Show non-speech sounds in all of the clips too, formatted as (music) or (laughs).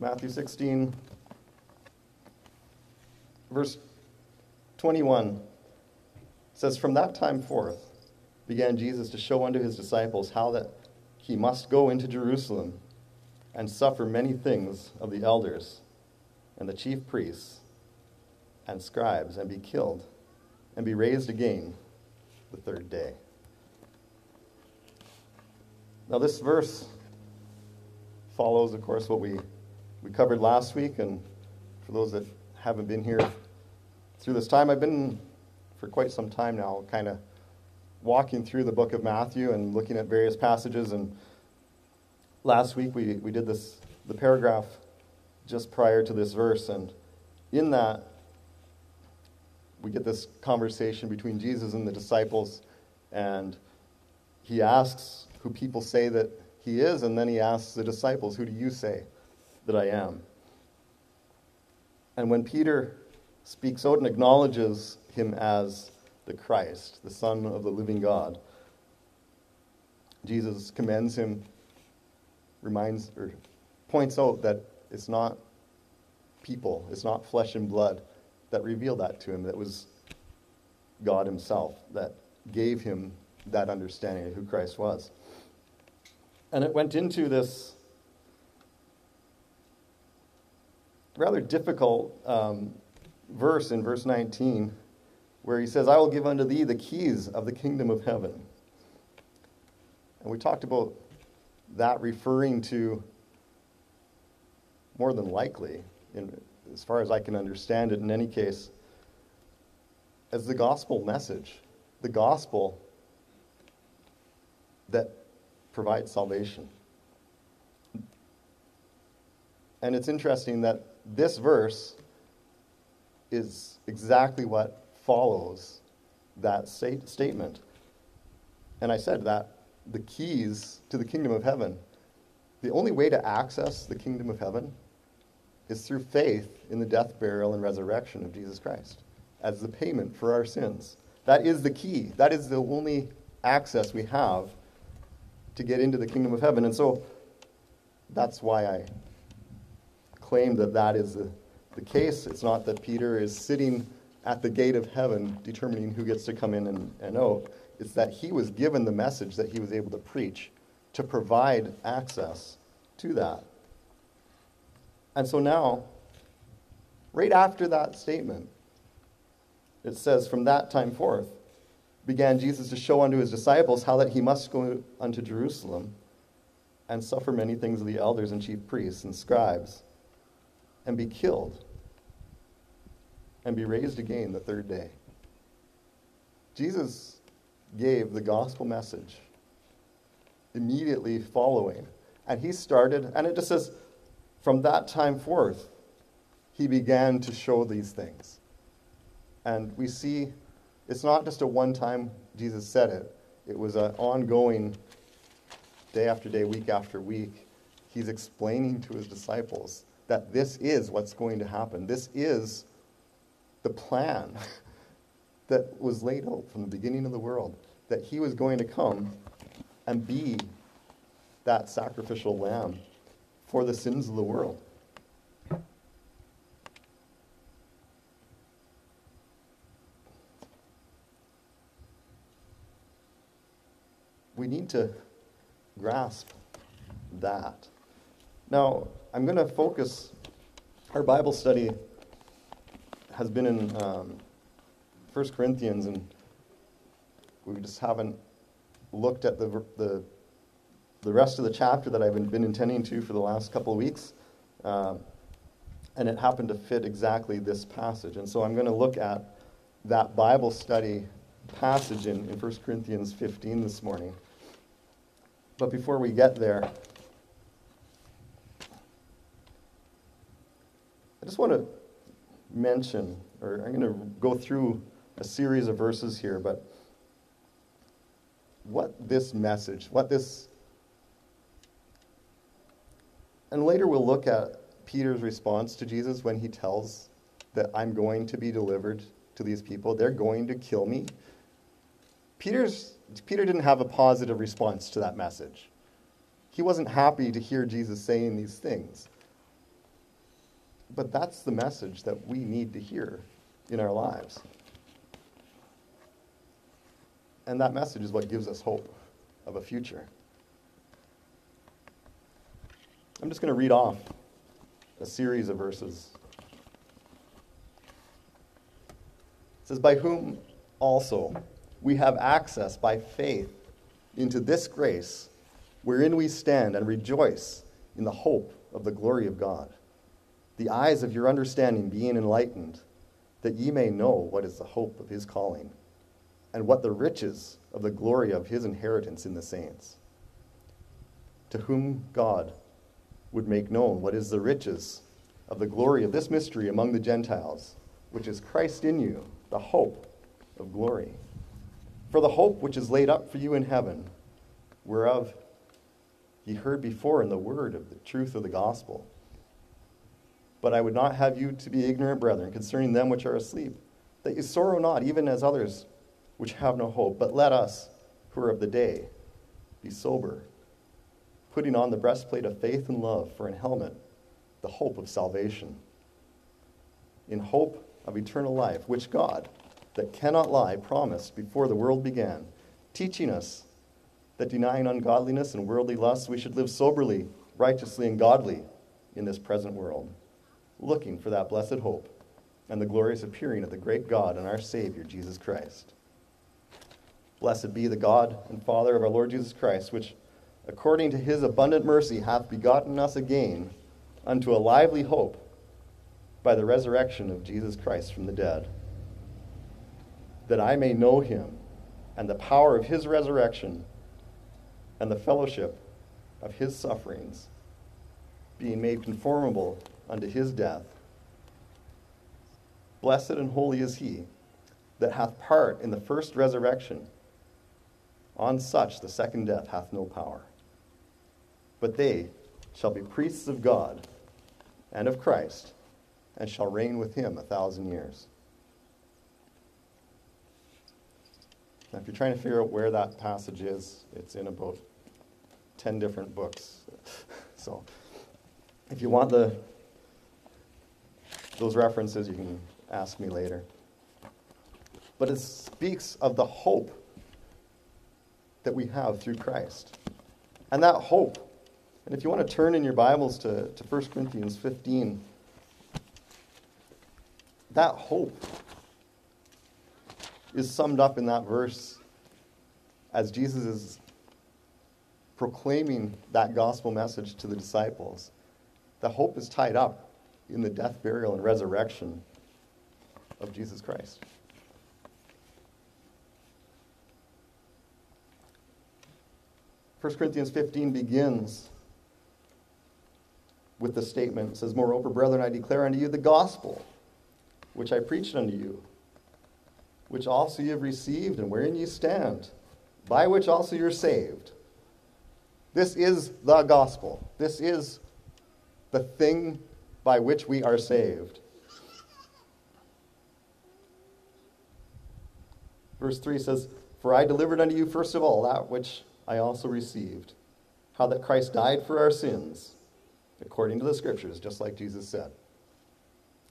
Matthew 16, verse 21 says, From that time forth began Jesus to show unto his disciples how that he must go into Jerusalem and suffer many things of the elders and the chief priests and scribes and be killed and be raised again the third day. Now, this verse follows, of course, what we, we covered last week. And for those that haven't been here through this time, I've been for quite some time now, kind of walking through the book of Matthew and looking at various passages. And last week we, we did this, the paragraph just prior to this verse. And in that, we get this conversation between Jesus and the disciples. And he asks who people say that he is, and then he asks the disciples, Who do you say that I am? And when Peter speaks out and acknowledges him as the Christ, the Son of the living God, Jesus commends him, reminds or points out that it's not people, it's not flesh and blood that revealed that to him. That was God Himself that gave him that understanding of who Christ was. And it went into this rather difficult um, verse in verse 19 where he says, I will give unto thee the keys of the kingdom of heaven. And we talked about that referring to more than likely, in, as far as I can understand it in any case, as the gospel message, the gospel that provides salvation. And it's interesting that this verse is exactly what follows that state statement. And I said that the keys to the kingdom of heaven, the only way to access the kingdom of heaven is through faith in the death, burial, and resurrection of Jesus Christ as the payment for our sins. That is the key. That is the only access we have to get into the kingdom of heaven. And so that's why I claim that that is the, the case. It's not that Peter is sitting at the gate of heaven determining who gets to come in and, and out. It's that he was given the message that he was able to preach to provide access to that. And so now, right after that statement, it says, From that time forth began Jesus to show unto his disciples how that he must go unto Jerusalem and suffer many things of the elders and chief priests and scribes and be killed and be raised again the third day. Jesus gave the gospel message immediately following. And he started, and it just says, from that time forth, he began to show these things. And we see it's not just a one time Jesus said it, it was an ongoing day after day, week after week. He's explaining to his disciples that this is what's going to happen. This is the plan (laughs) that was laid out from the beginning of the world that he was going to come and be that sacrificial lamb for the sins of the world. We need to grasp that. Now, I'm going to focus, our Bible study has been in um, 1 Corinthians, and we just haven't looked at the, the the rest of the chapter that I've been, been intending to for the last couple of weeks. Uh, and it happened to fit exactly this passage. And so I'm going to look at that Bible study passage in, in 1 Corinthians 15 this morning. But before we get there, just want to mention, or I'm going to go through a series of verses here, but what this message, what this and later we'll look at Peter's response to Jesus when he tells that I'm going to be delivered to these people. They're going to kill me. Peter's, Peter didn't have a positive response to that message. He wasn't happy to hear Jesus saying these things. But that's the message that we need to hear in our lives. And that message is what gives us hope of a future. I'm just going to read off a series of verses. It says, By whom also we have access by faith into this grace wherein we stand and rejoice in the hope of the glory of God. The eyes of your understanding being enlightened, that ye may know what is the hope of his calling, and what the riches of the glory of his inheritance in the saints, to whom God would make known what is the riches of the glory of this mystery among the Gentiles, which is Christ in you, the hope of glory. For the hope which is laid up for you in heaven, whereof ye heard before in the word of the truth of the gospel. But I would not have you to be ignorant, brethren, concerning them which are asleep, that you sorrow not, even as others which have no hope. But let us, who are of the day, be sober, putting on the breastplate of faith and love, for an helmet, the hope of salvation. In hope of eternal life, which God, that cannot lie, promised before the world began, teaching us that denying ungodliness and worldly lusts, we should live soberly, righteously, and godly in this present world, looking for that blessed hope and the glorious appearing of the great God and our Savior, Jesus Christ. Blessed be the God and Father of our Lord Jesus Christ, which, according to his abundant mercy, hath begotten us again unto a lively hope by the resurrection of Jesus Christ from the dead, that I may know him and the power of his resurrection and the fellowship of his sufferings, being made conformable unto his death. Blessed and holy is he that hath part in the first resurrection. On such the second death hath no power. But they shall be priests of God and of Christ, and shall reign with him a thousand years. Now, if you're trying to figure out where that passage is, it's in about 10 different books. (laughs) so, if you want the those references, you can ask me later. But it speaks of the hope that we have through Christ. And that hope, and if you want to turn in your Bibles to, to 1 Corinthians 15, that hope is summed up in that verse as Jesus is proclaiming that gospel message to the disciples. The hope is tied up in the death, burial, and resurrection of Jesus Christ. First Corinthians 15 begins with the statement. It says, Moreover, brethren, I declare unto you the gospel which I preached unto you, which also ye have received, and wherein ye stand, by which also you're saved this is the gospel. This is the thing by which we are saved. Verse 3 says, For I delivered unto you first of all that which I also received, how that Christ died for our sins, according to the Scriptures, just like Jesus said,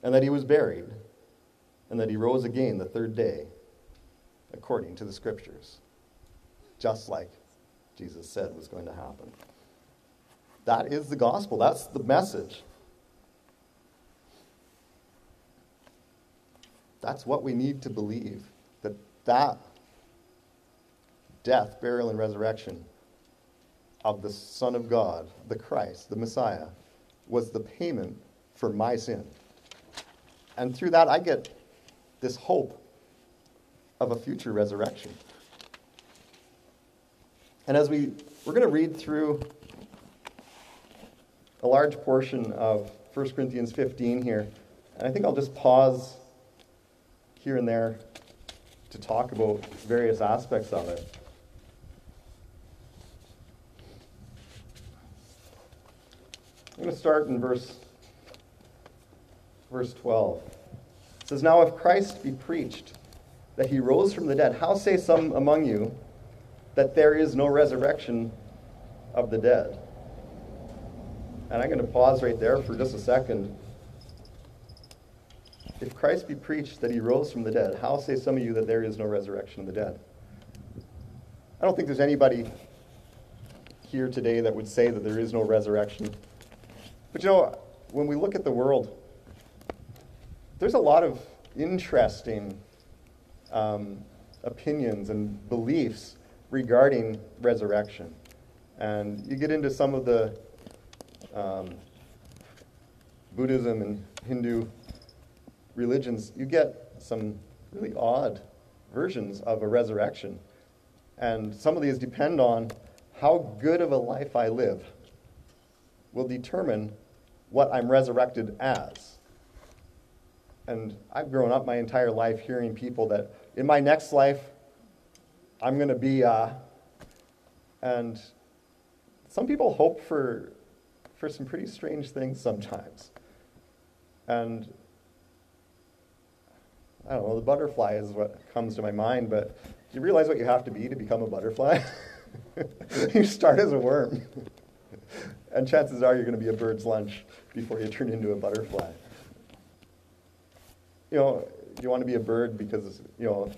and that he was buried, and that he rose again the third day, according to the Scriptures, just like Jesus said was going to happen. That is the gospel. That's the message. That's what we need to believe that that death, burial, and resurrection of the Son of God, the Christ, the Messiah, was the payment for my sin. And through that, I get this hope of a future resurrection. And as we, we're going to read through a large portion of 1 Corinthians 15 here, and I think I'll just pause here and there to talk about various aspects of it. I'm going to start in verse, verse 12. It says, Now if Christ be preached that he rose from the dead, how say some among you that there is no resurrection of the dead. And I'm going to pause right there for just a second If Christ be preached that he rose from the dead, how say some of you that there is no resurrection of the dead? I don't think there's anybody here today that would say that there is no resurrection. But you know, when we look at the world, there's a lot of interesting um, opinions and beliefs regarding resurrection. And you get into some of the um, Buddhism and Hindu religions, you get some really odd versions of a resurrection. And some of these depend on how good of a life I live will determine what I'm resurrected as. And I've grown up my entire life hearing people that in my next life, I'm going to be, uh, and some people hope for, for some pretty strange things sometimes. And I don't know, the butterfly is what comes to my mind, but do you realize what you have to be to become a butterfly? (laughs) you start as a worm. and chances are you're going to be a bird's lunch before you turn into a butterfly. You know, you want to be a bird because, you know,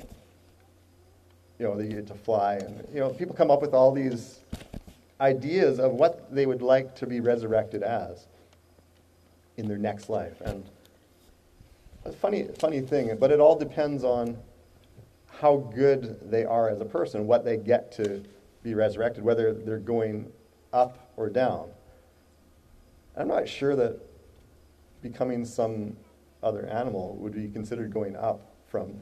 you know, you get to fly. And, you know, people come up with all these ideas of what they would like to be resurrected as in their next life. And a funny, funny thing, but it all depends on how good they are as a person, what they get to be resurrected, whether they're going up or down. I'm not sure that becoming some other animal would be considered going up from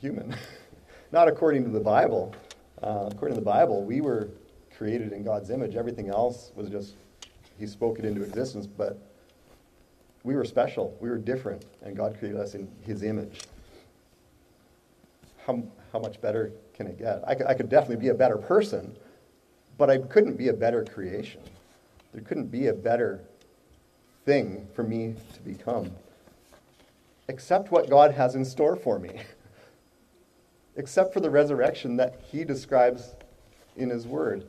human. (laughs) not according to the Bible. Uh, according to the Bible, we were created in God's image. Everything else was just, He spoke it into existence, but we were special. We were different, and God created us in His image. How, how much better can it get? I, I could definitely be a better person, but I couldn't be a better creation. There couldn't be a better thing for me to become. Except what God has in store for me. (laughs) Except for the resurrection that He describes in His Word.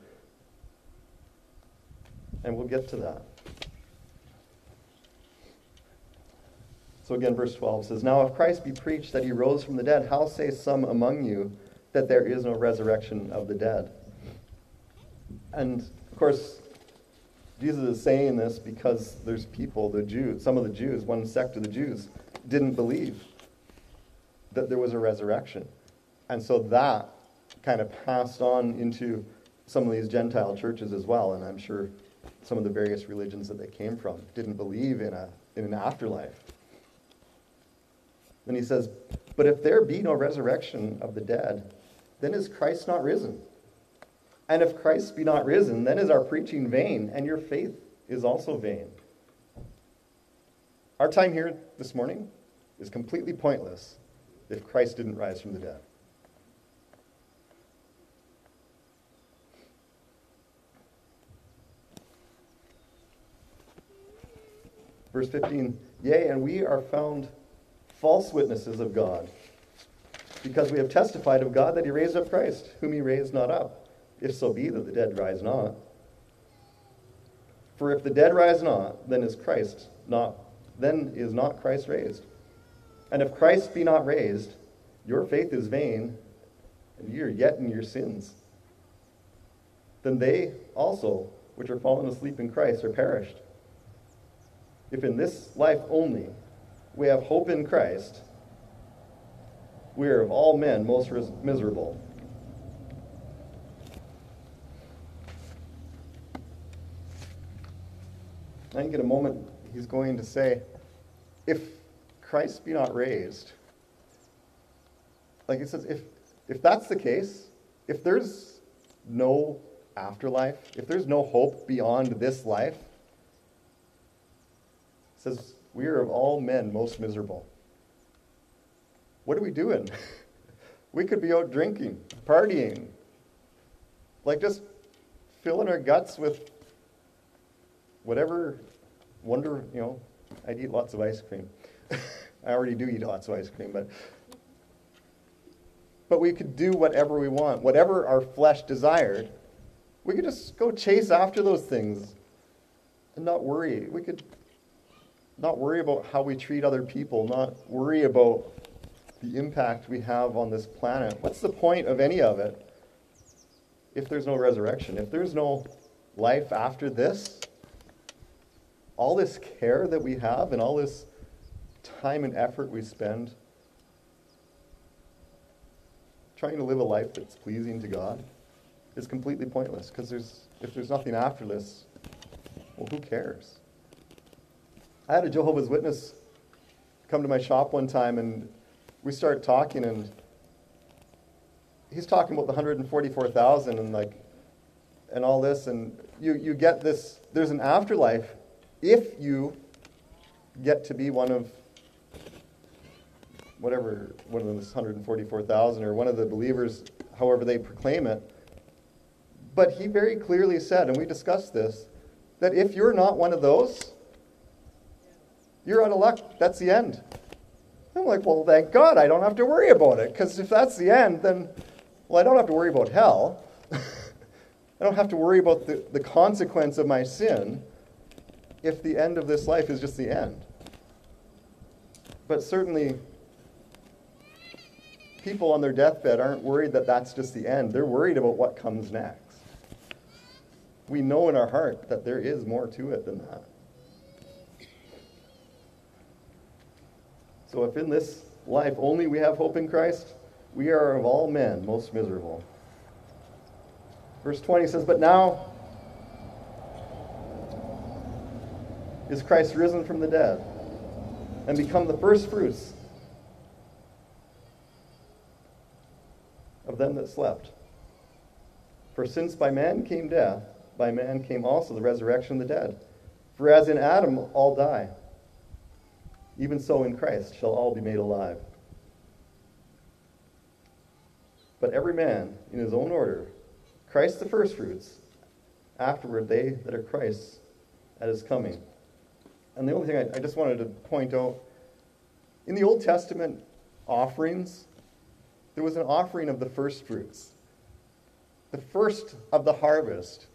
And we'll get to that. So again, verse 12 says, Now if Christ be preached that he rose from the dead, how say some among you that there is no resurrection of the dead? And of course, Jesus is saying this because there's people, the Jews, some of the Jews, one sect of the Jews, didn't believe that there was a resurrection. And so that kind of passed on into some of these Gentile churches as well. And I'm sure some of the various religions that they came from didn't believe in, a, in an afterlife. Then he says, But if there be no resurrection of the dead, then is Christ not risen? And if Christ be not risen, then is our preaching vain, and your faith is also vain. Our time here this morning is completely pointless if Christ didn't rise from the dead. Verse 15, Yea, and we are found false witnesses of God, because we have testified of God that he raised up Christ, whom he raised not up, if so be that the dead rise not. For if the dead rise not, then is Christ not then is not Christ raised. And if Christ be not raised, your faith is vain, and ye are yet in your sins. Then they also, which are fallen asleep in Christ, are perished. If in this life only we have hope in Christ, we are of all men most miserable. I think in a moment he's going to say, if Christ be not raised, like it says, if, if that's the case, if there's no afterlife, if there's no hope beyond this life, says we are of all men most miserable. What are we doing? (laughs) we could be out drinking, partying, like just filling our guts with whatever wonder, you know, I'd eat lots of ice cream. (laughs) I already do eat lots of ice cream, but but we could do whatever we want, whatever our flesh desired. We could just go chase after those things and not worry. We could not worry about how we treat other people, not worry about the impact we have on this planet. What's the point of any of it if there's no resurrection? If there's no life after this? All this care that we have and all this time and effort we spend trying to live a life that's pleasing to God is completely pointless because there's, if there's nothing after this, well, who cares? I had a Jehovah's Witness come to my shop one time and we started talking and he's talking about the 144,000 and like and all this and you, you get this there's an afterlife if you get to be one of whatever one of those 144,000 or one of the believers however they proclaim it. But he very clearly said and we discussed this that if you're not one of those you're out of luck. That's the end. I'm like, well, thank God I don't have to worry about it. Because if that's the end, then, well, I don't have to worry about hell. (laughs) I don't have to worry about the, the consequence of my sin if the end of this life is just the end. But certainly, people on their deathbed aren't worried that that's just the end. They're worried about what comes next. We know in our heart that there is more to it than that. So if in this life only we have hope in Christ, we are of all men most miserable. Verse 20 says, But now is Christ risen from the dead and become the first fruits of them that slept. For since by man came death, by man came also the resurrection of the dead. For as in Adam all die, even so, in Christ shall all be made alive. But every man in his own order, Christ the firstfruits, afterward they that are Christ's at his coming. And the only thing I, I just wanted to point out in the Old Testament offerings, there was an offering of the firstfruits. The first of the harvest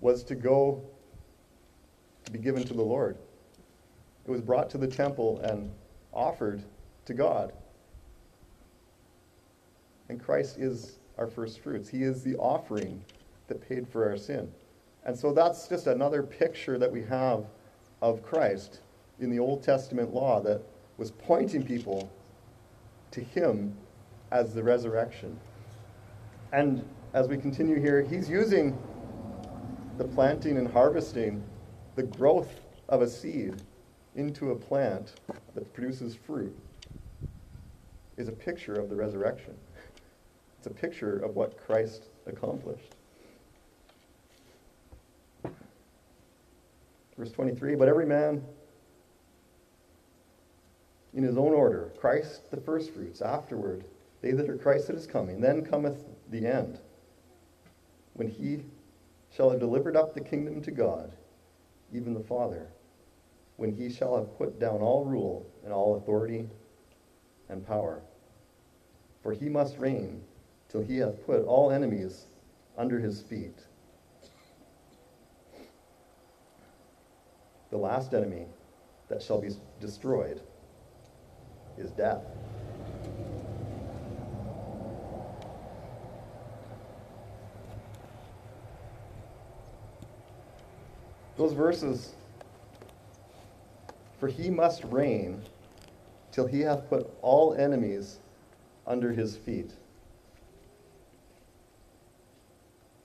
was to go to be given to the Lord. It was brought to the temple and offered to God. And Christ is our first fruits. He is the offering that paid for our sin. And so that's just another picture that we have of Christ in the Old Testament law that was pointing people to Him as the resurrection. And as we continue here, He's using the planting and harvesting, the growth of a seed into a plant that produces fruit is a picture of the resurrection. It's a picture of what Christ accomplished. Verse 23 But every man in his own order, Christ the firstfruits, afterward, they that are Christ that is coming. Then cometh the end, when he shall have delivered up the kingdom to God, even the Father when he shall have put down all rule and all authority and power. For he must reign till he hath put all enemies under his feet. The last enemy that shall be destroyed is death. Those verses for he must reign till he hath put all enemies under his feet.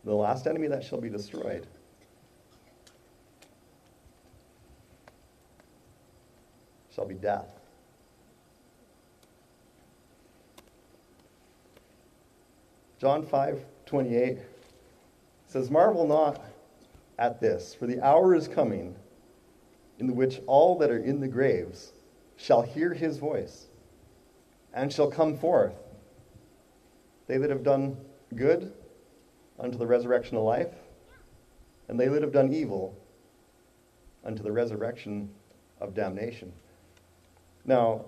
The last enemy that shall be destroyed. Shall be death. John 5 28 says, Marvel not at this, for the hour is coming in which all that are in the graves shall hear his voice and shall come forth. They that have done good unto the resurrection of life, and they that have done evil unto the resurrection of damnation. Now,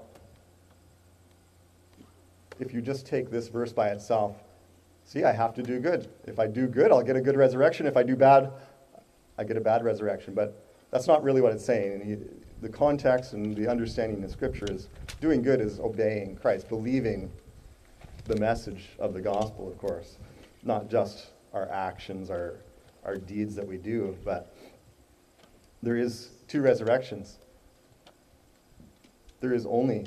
if you just take this verse by itself, see, I have to do good. If I do good, I'll get a good resurrection. If I do bad, I get a bad resurrection. But that's not really what it's saying. the context and the understanding of Scripture is doing good is obeying Christ, believing the message of the gospel, of course, not just our actions, our, our deeds that we do, but there is two resurrections. There is only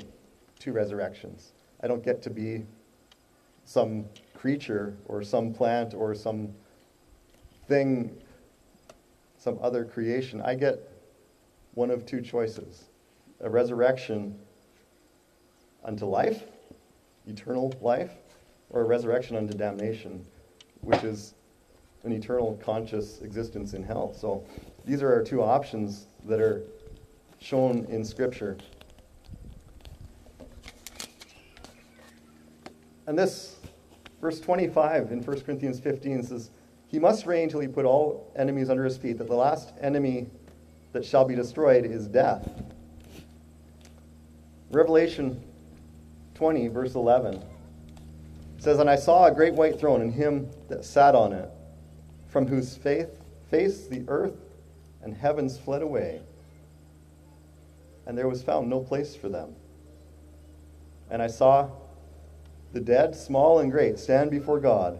two resurrections. I don't get to be some creature or some plant or some thing, some other creation. I get one of two choices a resurrection unto life, eternal life, or a resurrection unto damnation, which is an eternal conscious existence in hell. So these are our two options that are shown in Scripture. And this, verse 25 in 1 Corinthians 15 says, He must reign till he put all enemies under his feet, that the last enemy that shall be destroyed is death. Revelation 20, verse 11 says, And I saw a great white throne, and him that sat on it, from whose faith, face the earth and heavens fled away, and there was found no place for them. And I saw the dead, small and great, stand before God,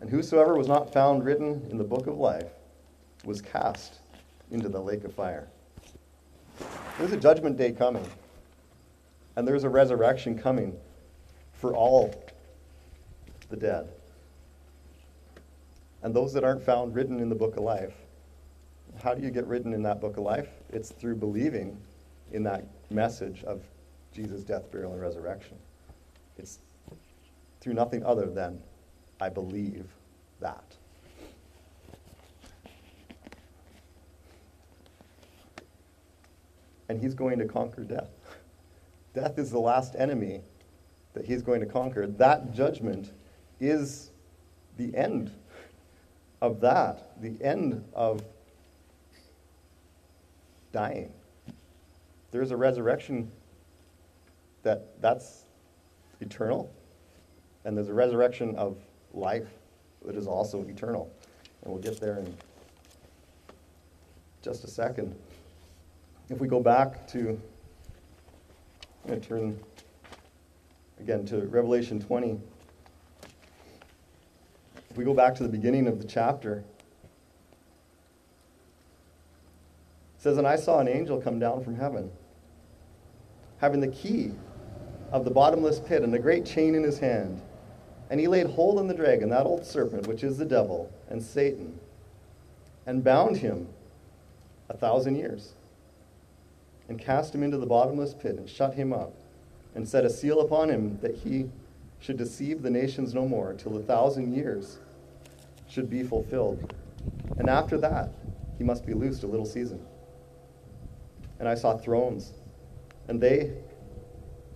And whosoever was not found written in the book of life was cast into the lake of fire. There's a judgment day coming, and there's a resurrection coming for all the dead. And those that aren't found written in the book of life, how do you get written in that book of life? It's through believing in that message of Jesus' death, burial, and resurrection. It's through nothing other than I believe that. And he's going to conquer death. Death is the last enemy that he's going to conquer. That judgment is the end of that, the end of dying. There's a resurrection that that's eternal, and there's a resurrection of life that is also eternal. And we'll get there in just a second. If we go back to, I'm going to turn again to Revelation 20. If we go back to the beginning of the chapter, it says, And I saw an angel come down from heaven, having the key of the bottomless pit and a great chain in his hand. And he laid hold on the dragon, that old serpent, which is the devil and Satan, and bound him a thousand years, and cast him into the bottomless pit, and shut him up, and set a seal upon him that he should deceive the nations no more, till the thousand years should be fulfilled. And after that, he must be loosed a little season. And I saw thrones, and they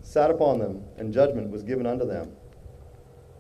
sat upon them, and judgment was given unto them.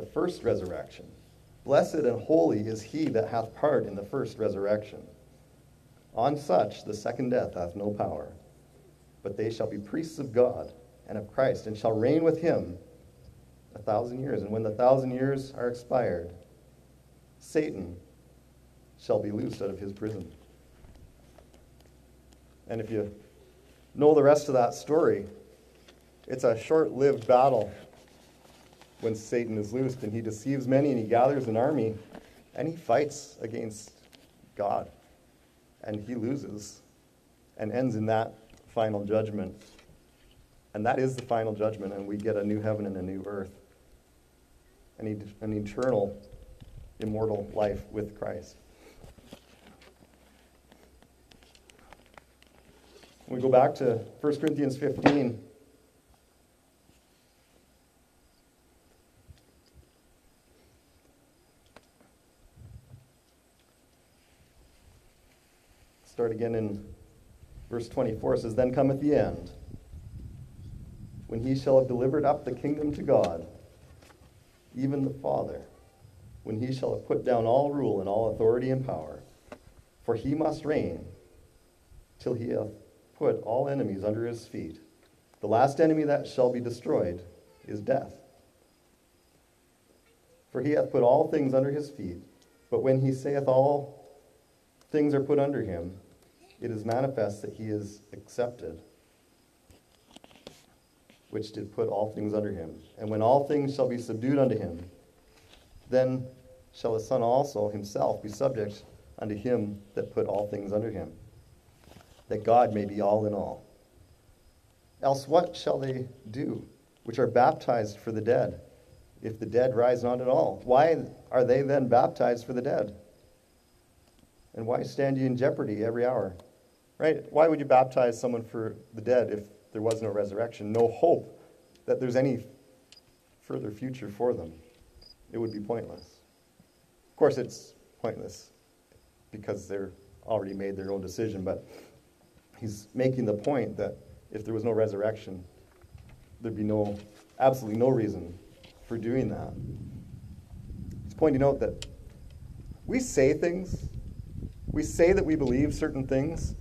the first resurrection. Blessed and holy is he that hath part in the first resurrection. On such the second death hath no power, but they shall be priests of God and of Christ, and shall reign with him a thousand years. And when the thousand years are expired, Satan shall be loosed out of his prison. And if you know the rest of that story, it's a short lived battle when Satan is loosed, and he deceives many, and he gathers an army, and he fights against God. And he loses and ends in that final judgment. And that is the final judgment, and we get a new heaven and a new earth, an, an eternal, immortal life with Christ. we go back to 1 Corinthians 15. Start again in verse 24. It says, Then cometh the end, when he shall have delivered up the kingdom to God, even the Father, when he shall have put down all rule and all authority and power. For he must reign till he hath put all enemies under his feet. The last enemy that shall be destroyed is death. For he hath put all things under his feet. But when he saith all things are put under him, it is manifest that he is accepted, which did put all things under him. And when all things shall be subdued unto him, then shall the Son also himself be subject unto him that put all things under him that God may be all in all. Else what shall they do, which are baptized for the dead, if the dead rise not at all? Why are they then baptized for the dead? And why stand ye in jeopardy every hour? Right? Why would you baptize someone for the dead if there was no resurrection, no hope that there's any further future for them? It would be pointless. Of course, it's pointless because they're already made their own decision, but he's making the point that if there was no resurrection, there'd be no, absolutely no reason for doing that. He's pointing out that we say things, we say that we believe certain things,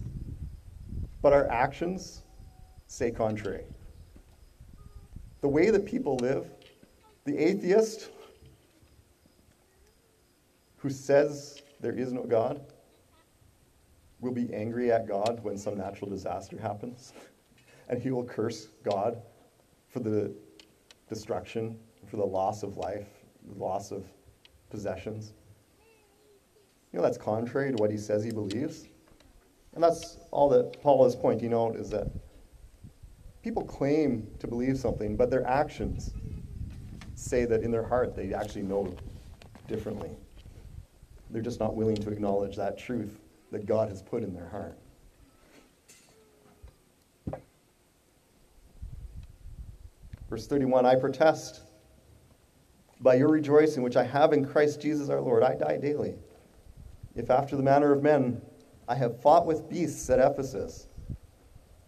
but our actions say contrary. The way that people live, the atheist who says there is no God, will be angry at God when some natural disaster happens, (laughs) and he will curse God for the destruction, for the loss of life, the loss of possessions. You know, that's contrary to what he says he believes. And that's all that Paul is pointing out is that people claim to believe something, but their actions say that in their heart they actually know differently. They're just not willing to acknowledge that truth that God has put in their heart. Verse 31 I protest by your rejoicing, which I have in Christ Jesus our Lord, I die daily. If after the manner of men I have fought with beasts at Ephesus,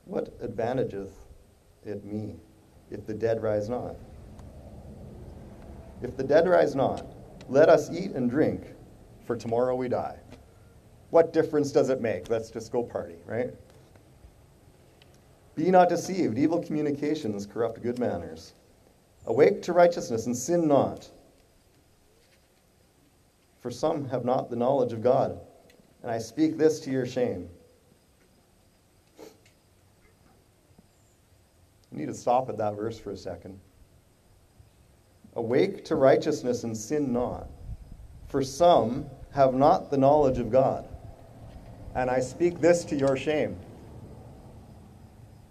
what advantageth it me if the dead rise not? If the dead rise not, let us eat and drink, for tomorrow we die what difference does it make? Let's just go party, right? Be not deceived. Evil communications corrupt good manners. Awake to righteousness and sin not. For some have not the knowledge of God. And I speak this to your shame. You need to stop at that verse for a second. Awake to righteousness and sin not. For some have not the knowledge of God. And I speak this to your shame.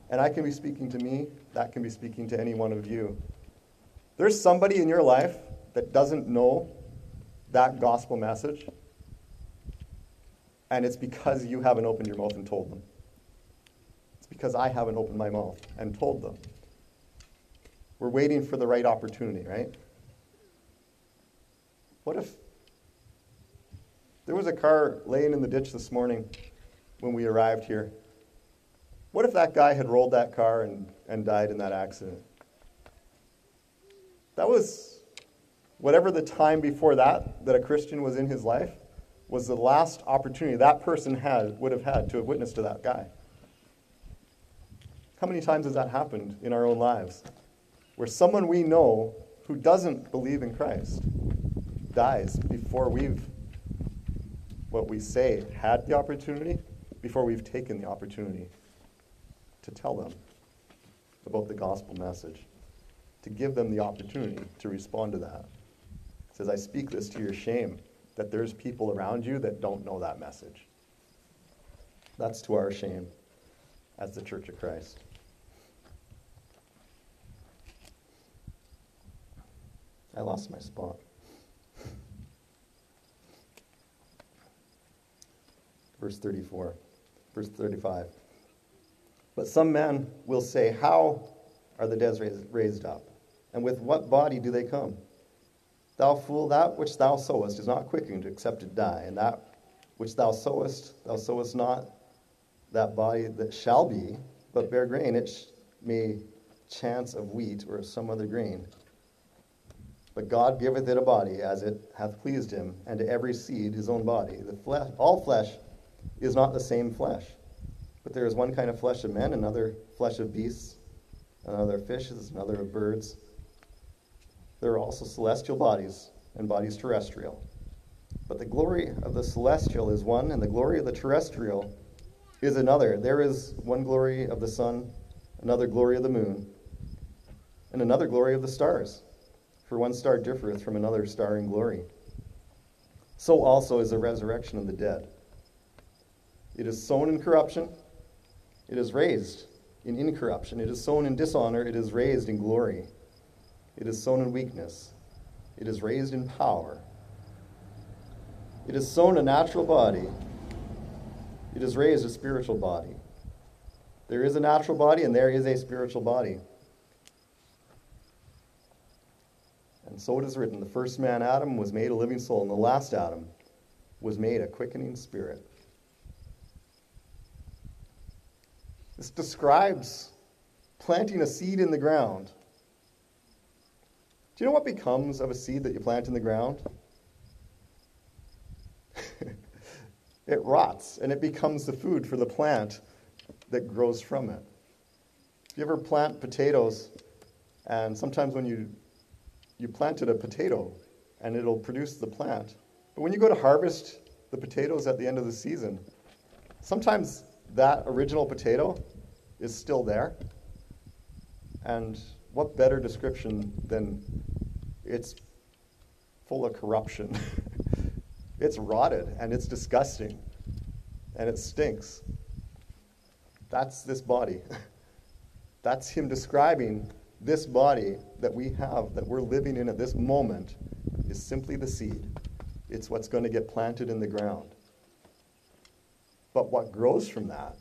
And I can be speaking to me, that can be speaking to any one of you. There's somebody in your life that doesn't know that gospel message, and it's because you haven't opened your mouth and told them. It's because I haven't opened my mouth and told them. We're waiting for the right opportunity, right? What if there was a car laying in the ditch this morning when we arrived here. What if that guy had rolled that car and, and died in that accident? That was whatever the time before that that a Christian was in his life was the last opportunity that person had would have had to have witnessed to that guy. How many times has that happened in our own lives? Where someone we know who doesn't believe in Christ dies before we've what we say had the opportunity before we've taken the opportunity to tell them about the gospel message, to give them the opportunity to respond to that. It says, I speak this to your shame that there's people around you that don't know that message. That's to our shame as the Church of Christ. I lost my spot. Verse 34, verse 35. But some men will say, How are the dead raised up? And with what body do they come? Thou fool, that which thou sowest is not quickened except it die, and that which thou sowest, thou sowest not that body that shall be, but bare grain, it may chance of wheat or some other grain. But God giveth it a body as it hath pleased him, and to every seed his own body. The flesh, all flesh is not the same flesh, but there is one kind of flesh of men, another flesh of beasts, another of fishes, another of birds. There are also celestial bodies and bodies terrestrial. But the glory of the celestial is one, and the glory of the terrestrial is another. There is one glory of the sun, another glory of the moon, and another glory of the stars. For one star differeth from another star in glory. So also is the resurrection of the dead. It is sown in corruption, it is raised in incorruption. It is sown in dishonor, it is raised in glory. It is sown in weakness, it is raised in power. It is sown a natural body, it is raised a spiritual body. There is a natural body and there is a spiritual body. And so it is written the first man, Adam, was made a living soul, and the last Adam was made a quickening spirit. This describes planting a seed in the ground. Do you know what becomes of a seed that you plant in the ground? (laughs) it rots and it becomes the food for the plant that grows from it. If you ever plant potatoes, and sometimes when you you planted a potato and it'll produce the plant. But when you go to harvest the potatoes at the end of the season, sometimes that original potato is still there. And what better description than it's full of corruption? (laughs) it's rotted and it's disgusting and it stinks. That's this body. (laughs) That's him describing this body that we have, that we're living in at this moment, is simply the seed. It's what's going to get planted in the ground. But what grows from that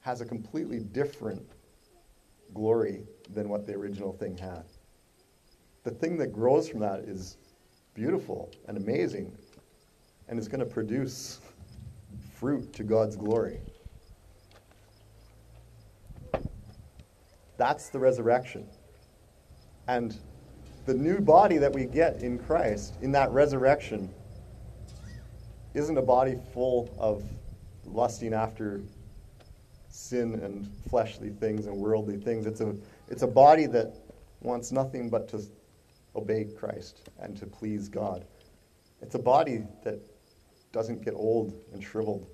has a completely different glory than what the original thing had. The thing that grows from that is beautiful and amazing and is going to produce fruit to God's glory. That's the resurrection. And the new body that we get in Christ, in that resurrection, isn't a body full of lusting after sin and fleshly things and worldly things. It's a, it's a body that wants nothing but to obey Christ and to please God. It's a body that doesn't get old and shriveled,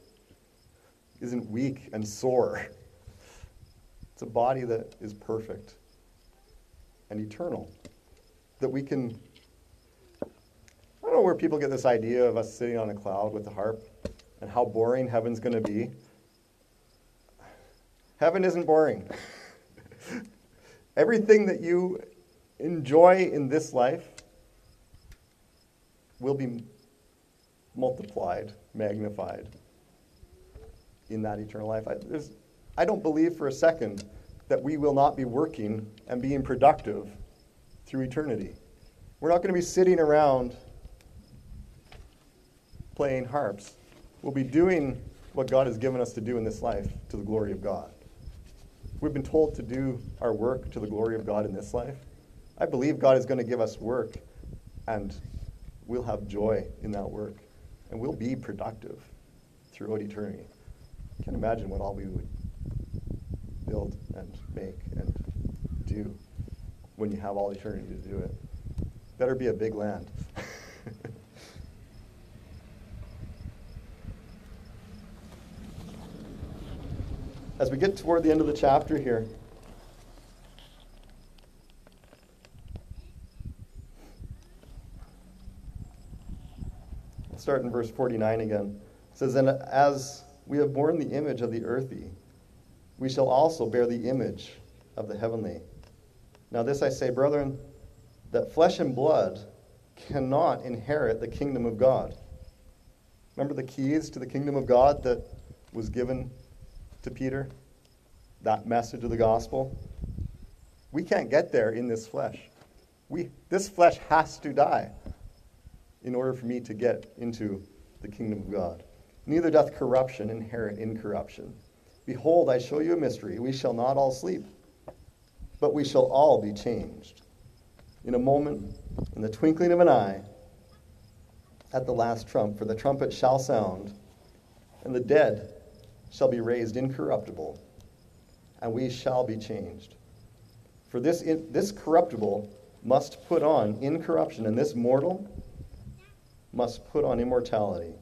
isn't weak and sore. It's a body that is perfect and eternal. That we can. I don't know where people get this idea of us sitting on a cloud with a harp and how boring heaven's going to be. Heaven isn't boring. (laughs) Everything that you enjoy in this life will be multiplied, magnified in that eternal life. I, I don't believe for a second that we will not be working and being productive through eternity. We're not going to be sitting around playing harps. We'll be doing what God has given us to do in this life to the glory of God. We've been told to do our work to the glory of God in this life. I believe God is going to give us work, and we'll have joy in that work, and we'll be productive throughout eternity. I can't imagine what all we would build and make and do when you have all eternity to do it. Better be a big land. (laughs) As we get toward the end of the chapter here, start in verse 49 again. It says, And as we have borne the image of the earthy, we shall also bear the image of the heavenly. Now, this I say, brethren, that flesh and blood cannot inherit the kingdom of God. Remember the keys to the kingdom of God that was given to Peter? That message of the gospel? We can't get there in this flesh. We, this flesh has to die in order for me to get into the kingdom of God. Neither doth corruption inherit incorruption. Behold, I show you a mystery. We shall not all sleep, but we shall all be changed. In a moment, in the twinkling of an eye, at the last trump, for the trumpet shall sound, and the dead shall be raised incorruptible, and we shall be changed. For this, this corruptible must put on incorruption, and this mortal must put on immortality.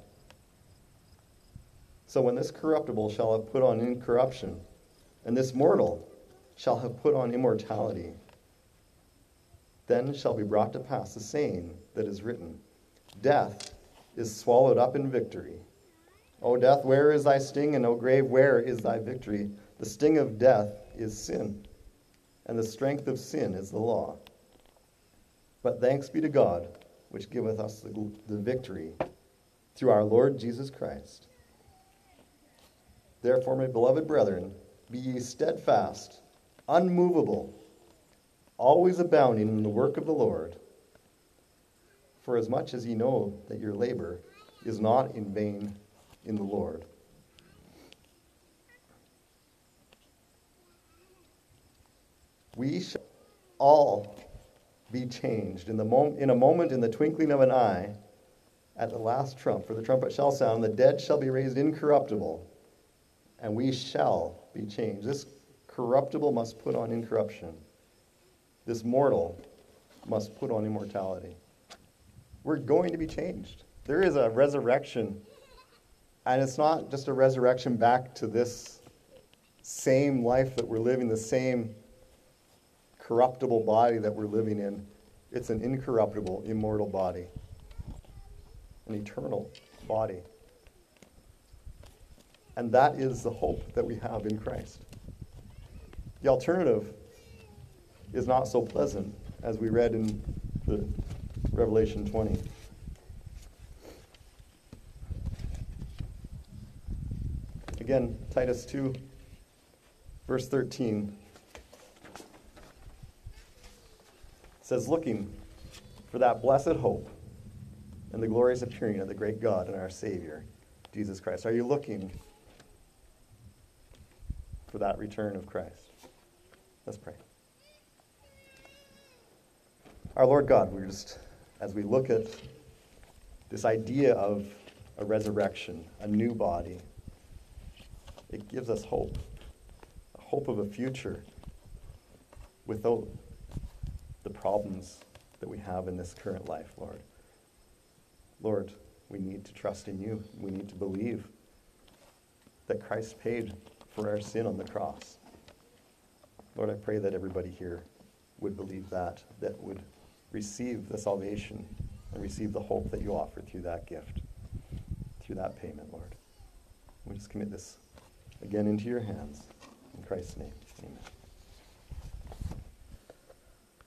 So when this corruptible shall have put on incorruption, and this mortal shall have put on immortality, then shall be brought to pass the saying that is written Death is swallowed up in victory. O death, where is thy sting? And O grave, where is thy victory? The sting of death is sin, and the strength of sin is the law. But thanks be to God, which giveth us the, the victory through our Lord Jesus Christ. Therefore, my beloved brethren, be ye steadfast, unmovable, always abounding in the work of the Lord. For as much as ye know that your labor is not in vain in the Lord. We shall all be changed in, the mom- in a moment, in the twinkling of an eye, at the last trump. For the trumpet shall sound, the dead shall be raised incorruptible, and we shall be changed. This corruptible must put on incorruption, this mortal must put on immortality. We're going to be changed. There is a resurrection, and it's not just a resurrection back to this same life that we're living, the same corruptible body that we're living in. It's an incorruptible, immortal body, an eternal body. And that is the hope that we have in Christ. The alternative is not so pleasant, as we read in the Revelation 20. Again, Titus 2, verse 13 says, Looking for that blessed hope and the glorious appearing of the great God and our Savior, Jesus Christ. Are you looking for that return of Christ? Let's pray. Our Lord God, we're just, as we look at this idea of a resurrection, a new body, it gives us hope, a hope of a future without the problems that we have in this current life, Lord. Lord, we need to trust in you. We need to believe that Christ paid for our sin on the cross. Lord, I pray that everybody here would believe that, that would receive the salvation and receive the hope that you offer through that gift, through that payment, Lord. We just commit this again into your hands. In Christ's name, amen.